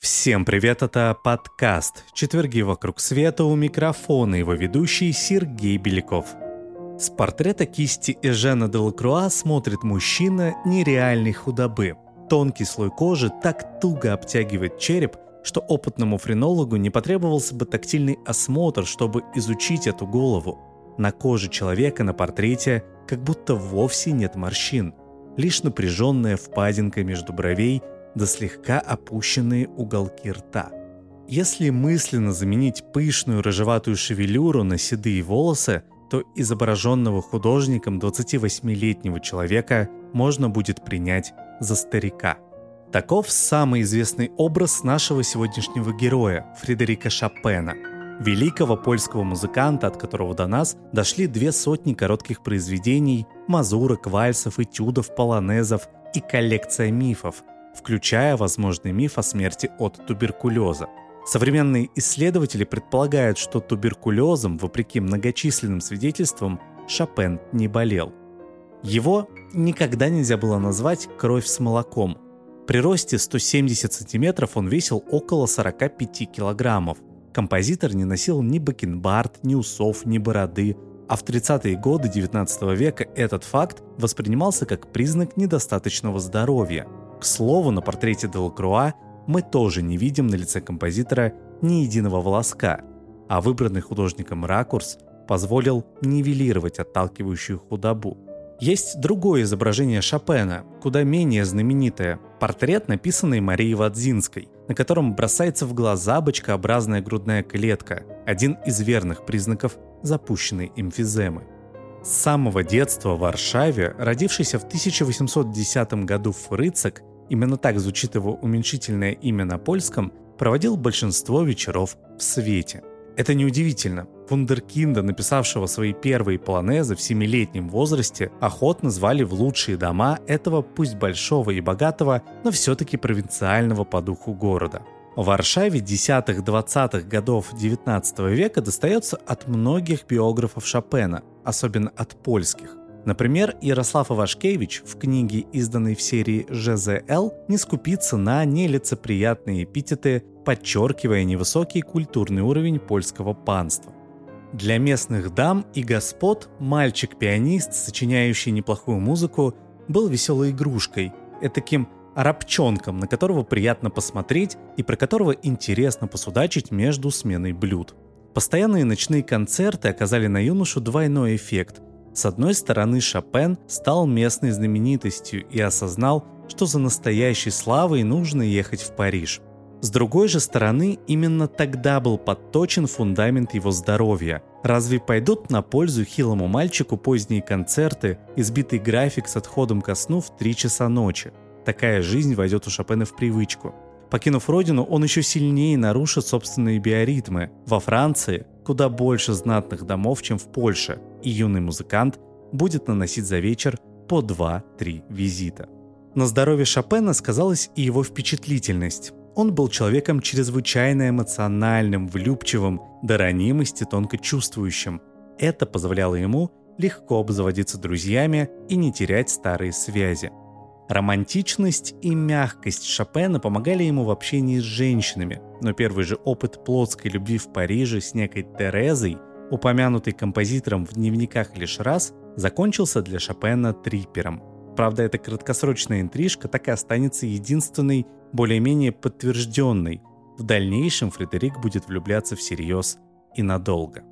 Всем привет, это подкаст «Четверги вокруг света» у микрофона его ведущий Сергей Беляков. С портрета кисти Эжена Делакруа смотрит мужчина нереальной худобы. Тонкий слой кожи так туго обтягивает череп, что опытному френологу не потребовался бы тактильный осмотр, чтобы изучить эту голову. На коже человека на портрете как будто вовсе нет морщин, лишь напряженная впадинка между бровей – да слегка опущенные уголки рта. Если мысленно заменить пышную рыжеватую шевелюру на седые волосы, то изображенного художником 28-летнего человека можно будет принять за старика. Таков самый известный образ нашего сегодняшнего героя Фредерика Шопена, великого польского музыканта, от которого до нас дошли две сотни коротких произведений, мазурок, вальсов, этюдов, полонезов и коллекция мифов – включая возможный миф о смерти от туберкулеза. Современные исследователи предполагают, что туберкулезом, вопреки многочисленным свидетельствам, Шопен не болел. Его никогда нельзя было назвать «кровь с молоком». При росте 170 сантиметров он весил около 45 килограммов. Композитор не носил ни бакенбард, ни усов, ни бороды, а в 30-е годы 19 века этот факт воспринимался как признак недостаточного здоровья – к слову, на портрете Делакруа мы тоже не видим на лице композитора ни единого волоска, а выбранный художником ракурс позволил нивелировать отталкивающую худобу. Есть другое изображение Шопена, куда менее знаменитое. Портрет, написанный Марией Вадзинской, на котором бросается в глаза бочкообразная грудная клетка, один из верных признаков запущенной эмфиземы. С самого детства в Варшаве, родившийся в 1810 году Фрыцак, именно так звучит его уменьшительное имя на польском, проводил большинство вечеров в свете. Это неудивительно. Вундеркинда, написавшего свои первые полонезы в семилетнем возрасте, охотно звали в лучшие дома этого пусть большого и богатого, но все-таки провинциального по духу города – в Варшаве 10-20-х годов XIX века достается от многих биографов Шопена, особенно от польских. Например, Ярослав Ивашкевич в книге, изданной в серии ЖЗЛ, не скупится на нелицеприятные эпитеты, подчеркивая невысокий культурный уровень польского панства. Для местных дам и господ мальчик-пианист, сочиняющий неплохую музыку, был веселой игрушкой, таким арабчонком, на которого приятно посмотреть и про которого интересно посудачить между сменой блюд. Постоянные ночные концерты оказали на юношу двойной эффект. С одной стороны, Шопен стал местной знаменитостью и осознал, что за настоящей славой нужно ехать в Париж. С другой же стороны, именно тогда был подточен фундамент его здоровья. Разве пойдут на пользу хилому мальчику поздние концерты, избитый график с отходом ко сну в 3 часа ночи? такая жизнь войдет у Шопена в привычку. Покинув родину, он еще сильнее нарушит собственные биоритмы. Во Франции куда больше знатных домов, чем в Польше, и юный музыкант будет наносить за вечер по 2-3 визита. На здоровье Шопена сказалась и его впечатлительность. Он был человеком чрезвычайно эмоциональным, влюбчивым, до ранимости тонко чувствующим. Это позволяло ему легко обзаводиться друзьями и не терять старые связи – Романтичность и мягкость Шопена помогали ему в общении с женщинами, но первый же опыт плотской любви в Париже с некой Терезой, упомянутый композитором в дневниках лишь раз, закончился для Шопена трипером. Правда, эта краткосрочная интрижка так и останется единственной, более-менее подтвержденной. В дальнейшем Фредерик будет влюбляться всерьез и надолго.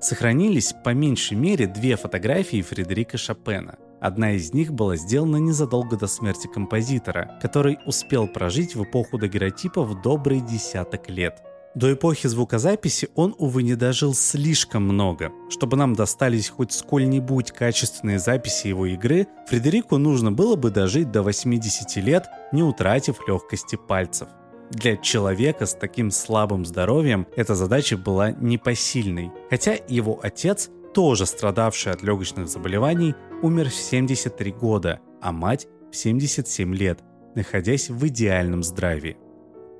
Сохранились по меньшей мере две фотографии Фредерика Шопена – Одна из них была сделана незадолго до смерти композитора, который успел прожить в эпоху дагеротипов добрый десяток лет. До эпохи звукозаписи он, увы, не дожил слишком много. Чтобы нам достались хоть сколь-нибудь качественные записи его игры, Фредерику нужно было бы дожить до 80 лет, не утратив легкости пальцев. Для человека с таким слабым здоровьем эта задача была непосильной, хотя его отец, тоже страдавший от легочных заболеваний, умер в 73 года, а мать в 77 лет, находясь в идеальном здравии.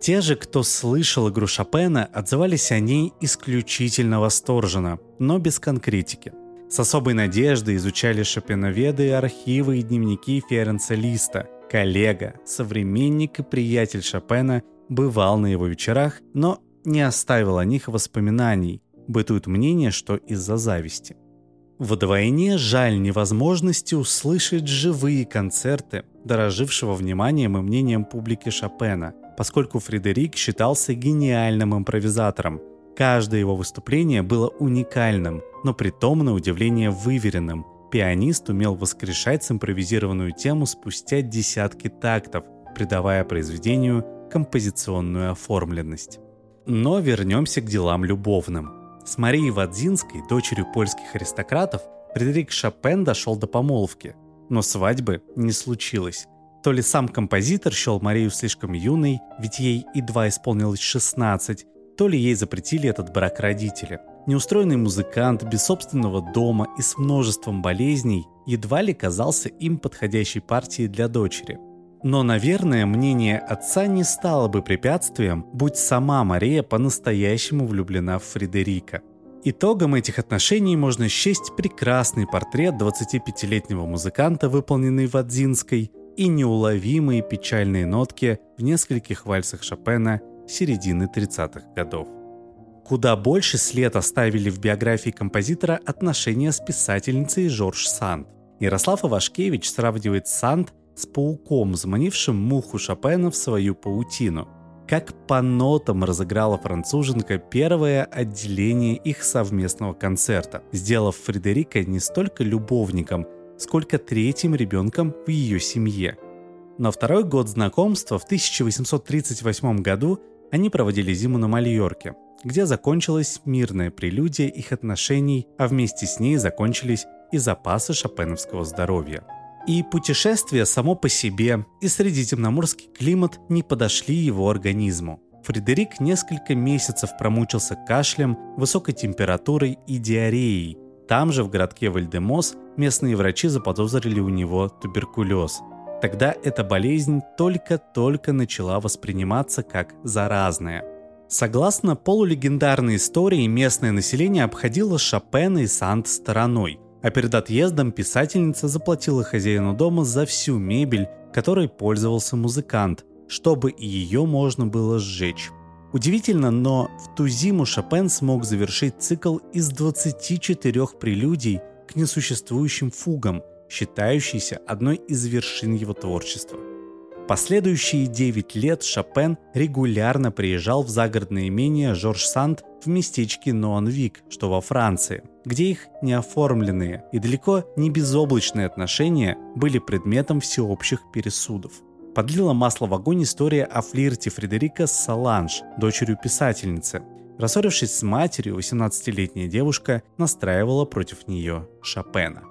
Те же, кто слышал игру Шопена, отзывались о ней исключительно восторженно, но без конкретики. С особой надеждой изучали шопеноведы, архивы и дневники Ференца Листа. Коллега, современник и приятель Шопена бывал на его вечерах, но не оставил о них воспоминаний. Бытует мнение, что из-за зависти. Вдвойне жаль невозможности услышать живые концерты, дорожившего вниманием и мнением публики Шопена, поскольку Фредерик считался гениальным импровизатором. Каждое его выступление было уникальным, но при том на удивление выверенным. Пианист умел воскрешать симпровизированную тему спустя десятки тактов, придавая произведению композиционную оформленность. Но вернемся к делам любовным. С Марией Вадзинской, дочерью польских аристократов, Фредерик Шопен дошел до помолвки. Но свадьбы не случилось. То ли сам композитор счел Марию слишком юной, ведь ей едва исполнилось 16, то ли ей запретили этот брак родители. Неустроенный музыкант без собственного дома и с множеством болезней едва ли казался им подходящей партией для дочери – но, наверное, мнение отца не стало бы препятствием, будь сама Мария по-настоящему влюблена в Фредерика. Итогом этих отношений можно счесть прекрасный портрет 25-летнего музыканта, выполненный в Адзинской, и неуловимые печальные нотки в нескольких вальсах Шопена середины 30-х годов. Куда больше след оставили в биографии композитора отношения с писательницей Жорж Санд. Ярослав Ивашкевич сравнивает Санд с пауком, заманившим муху Шопена в свою паутину. Как по нотам разыграла француженка первое отделение их совместного концерта, сделав Фредерика не столько любовником, сколько третьим ребенком в ее семье. На второй год знакомства в 1838 году они проводили зиму на Мальорке, где закончилась мирная прелюдия их отношений, а вместе с ней закончились и запасы шопеновского здоровья – и путешествие само по себе, и средиземноморский климат не подошли его организму. Фредерик несколько месяцев промучился кашлем, высокой температурой и диареей. Там же, в городке Вальдемос, местные врачи заподозрили у него туберкулез. Тогда эта болезнь только-только начала восприниматься как заразная. Согласно полулегендарной истории, местное население обходило Шопена и Сант стороной – а перед отъездом писательница заплатила хозяину дома за всю мебель, которой пользовался музыкант, чтобы ее можно было сжечь. Удивительно, но в ту зиму Шопен смог завершить цикл из 24 прелюдий к несуществующим фугам, считающийся одной из вершин его творчества. Последующие 9 лет Шопен регулярно приезжал в загородное имение Жорж Санд в местечке Нуанвик, что во Франции, где их неоформленные и далеко не безоблачные отношения были предметом всеобщих пересудов. Подлила масло в огонь история о флирте Фредерика с Саланж, дочерью писательницы. Рассорившись с матерью, 18-летняя девушка настраивала против нее Шопена.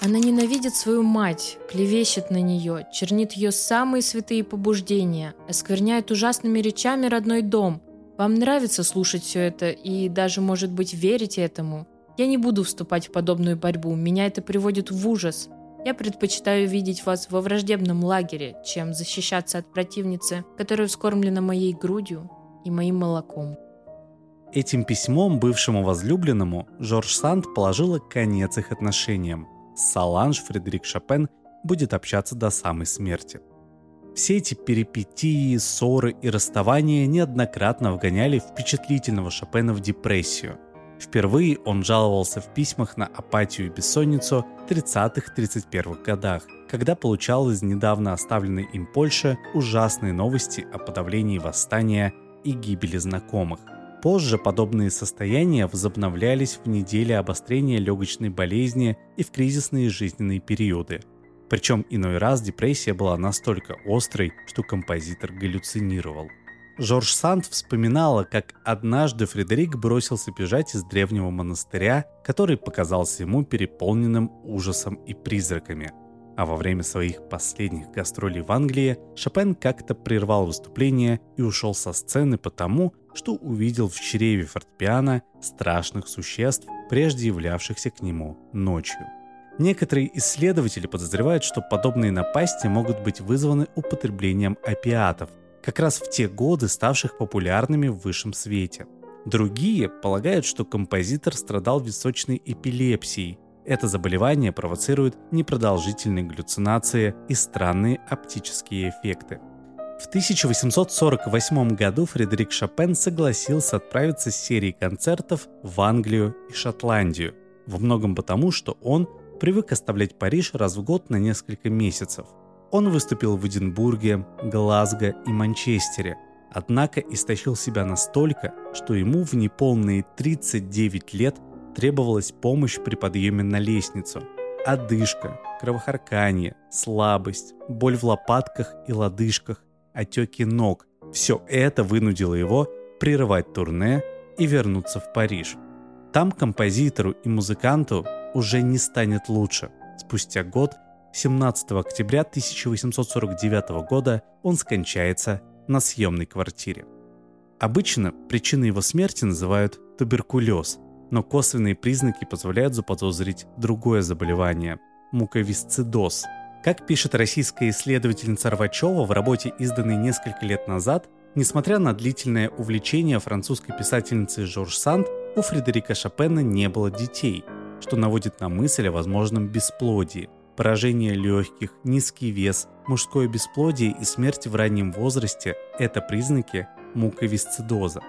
Она ненавидит свою мать, клевещет на нее, чернит ее самые святые побуждения, оскверняет ужасными речами родной дом. Вам нравится слушать все это и даже, может быть, верить этому. Я не буду вступать в подобную борьбу, меня это приводит в ужас. Я предпочитаю видеть вас во враждебном лагере, чем защищаться от противницы, которая вскормлена моей грудью и моим молоком. Этим письмом бывшему возлюбленному Жорж Санд положила конец их отношениям – Саланж Фредерик Шопен будет общаться до самой смерти. Все эти перипетии, ссоры и расставания неоднократно вгоняли впечатлительного Шопена в депрессию. Впервые он жаловался в письмах на апатию и бессонницу в 30-31 годах, когда получал из недавно оставленной им Польши ужасные новости о подавлении восстания и гибели знакомых – Позже подобные состояния возобновлялись в неделе обострения легочной болезни и в кризисные жизненные периоды. Причем иной раз депрессия была настолько острой, что композитор галлюцинировал. Жорж Санд вспоминала, как однажды Фредерик бросился бежать из древнего монастыря, который показался ему переполненным ужасом и призраками – а во время своих последних гастролей в Англии Шопен как-то прервал выступление и ушел со сцены потому, что увидел в чреве фортепиано страшных существ, прежде являвшихся к нему ночью. Некоторые исследователи подозревают, что подобные напасти могут быть вызваны употреблением опиатов, как раз в те годы ставших популярными в высшем свете. Другие полагают, что композитор страдал височной эпилепсией. Это заболевание провоцирует непродолжительные галлюцинации и странные оптические эффекты. В 1848 году Фредерик Шопен согласился отправиться с серией концертов в Англию и Шотландию, во многом потому, что он привык оставлять Париж раз в год на несколько месяцев. Он выступил в Эдинбурге, Глазго и Манчестере, однако истощил себя настолько, что ему в неполные 39 лет требовалась помощь при подъеме на лестницу. Одышка, кровохарканье, слабость, боль в лопатках и лодыжках, отеки ног – все это вынудило его прерывать турне и вернуться в Париж. Там композитору и музыканту уже не станет лучше. Спустя год, 17 октября 1849 года, он скончается на съемной квартире. Обычно причиной его смерти называют туберкулез, но косвенные признаки позволяют заподозрить другое заболевание – муковисцидоз – как пишет российская исследовательница Рвачева в работе, изданной несколько лет назад, несмотря на длительное увлечение французской писательницей Жорж Санд, у Фредерика Шопена не было детей, что наводит на мысль о возможном бесплодии. Поражение легких, низкий вес, мужское бесплодие и смерть в раннем возрасте – это признаки муковисцидоза.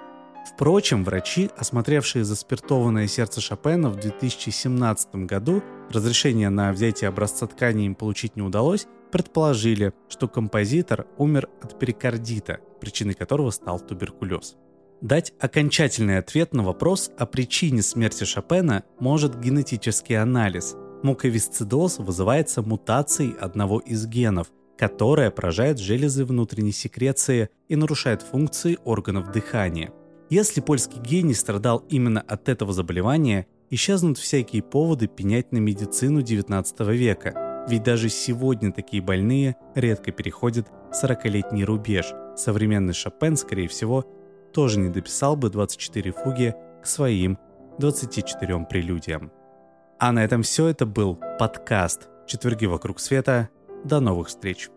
Впрочем, врачи, осмотревшие заспиртованное сердце Шопена в 2017 году, разрешение на взятие образца ткани им получить не удалось, предположили, что композитор умер от перикардита, причиной которого стал туберкулез. Дать окончательный ответ на вопрос о причине смерти Шопена может генетический анализ. Муковисцидоз вызывается мутацией одного из генов, которая поражает железы внутренней секреции и нарушает функции органов дыхания. Если польский гений страдал именно от этого заболевания, исчезнут всякие поводы пенять на медицину 19 века. Ведь даже сегодня такие больные редко переходят 40-летний рубеж. Современный Шопен, скорее всего, тоже не дописал бы 24 фуги к своим 24 прелюдиям. А на этом все. Это был подкаст «Четверги вокруг света». До новых встреч!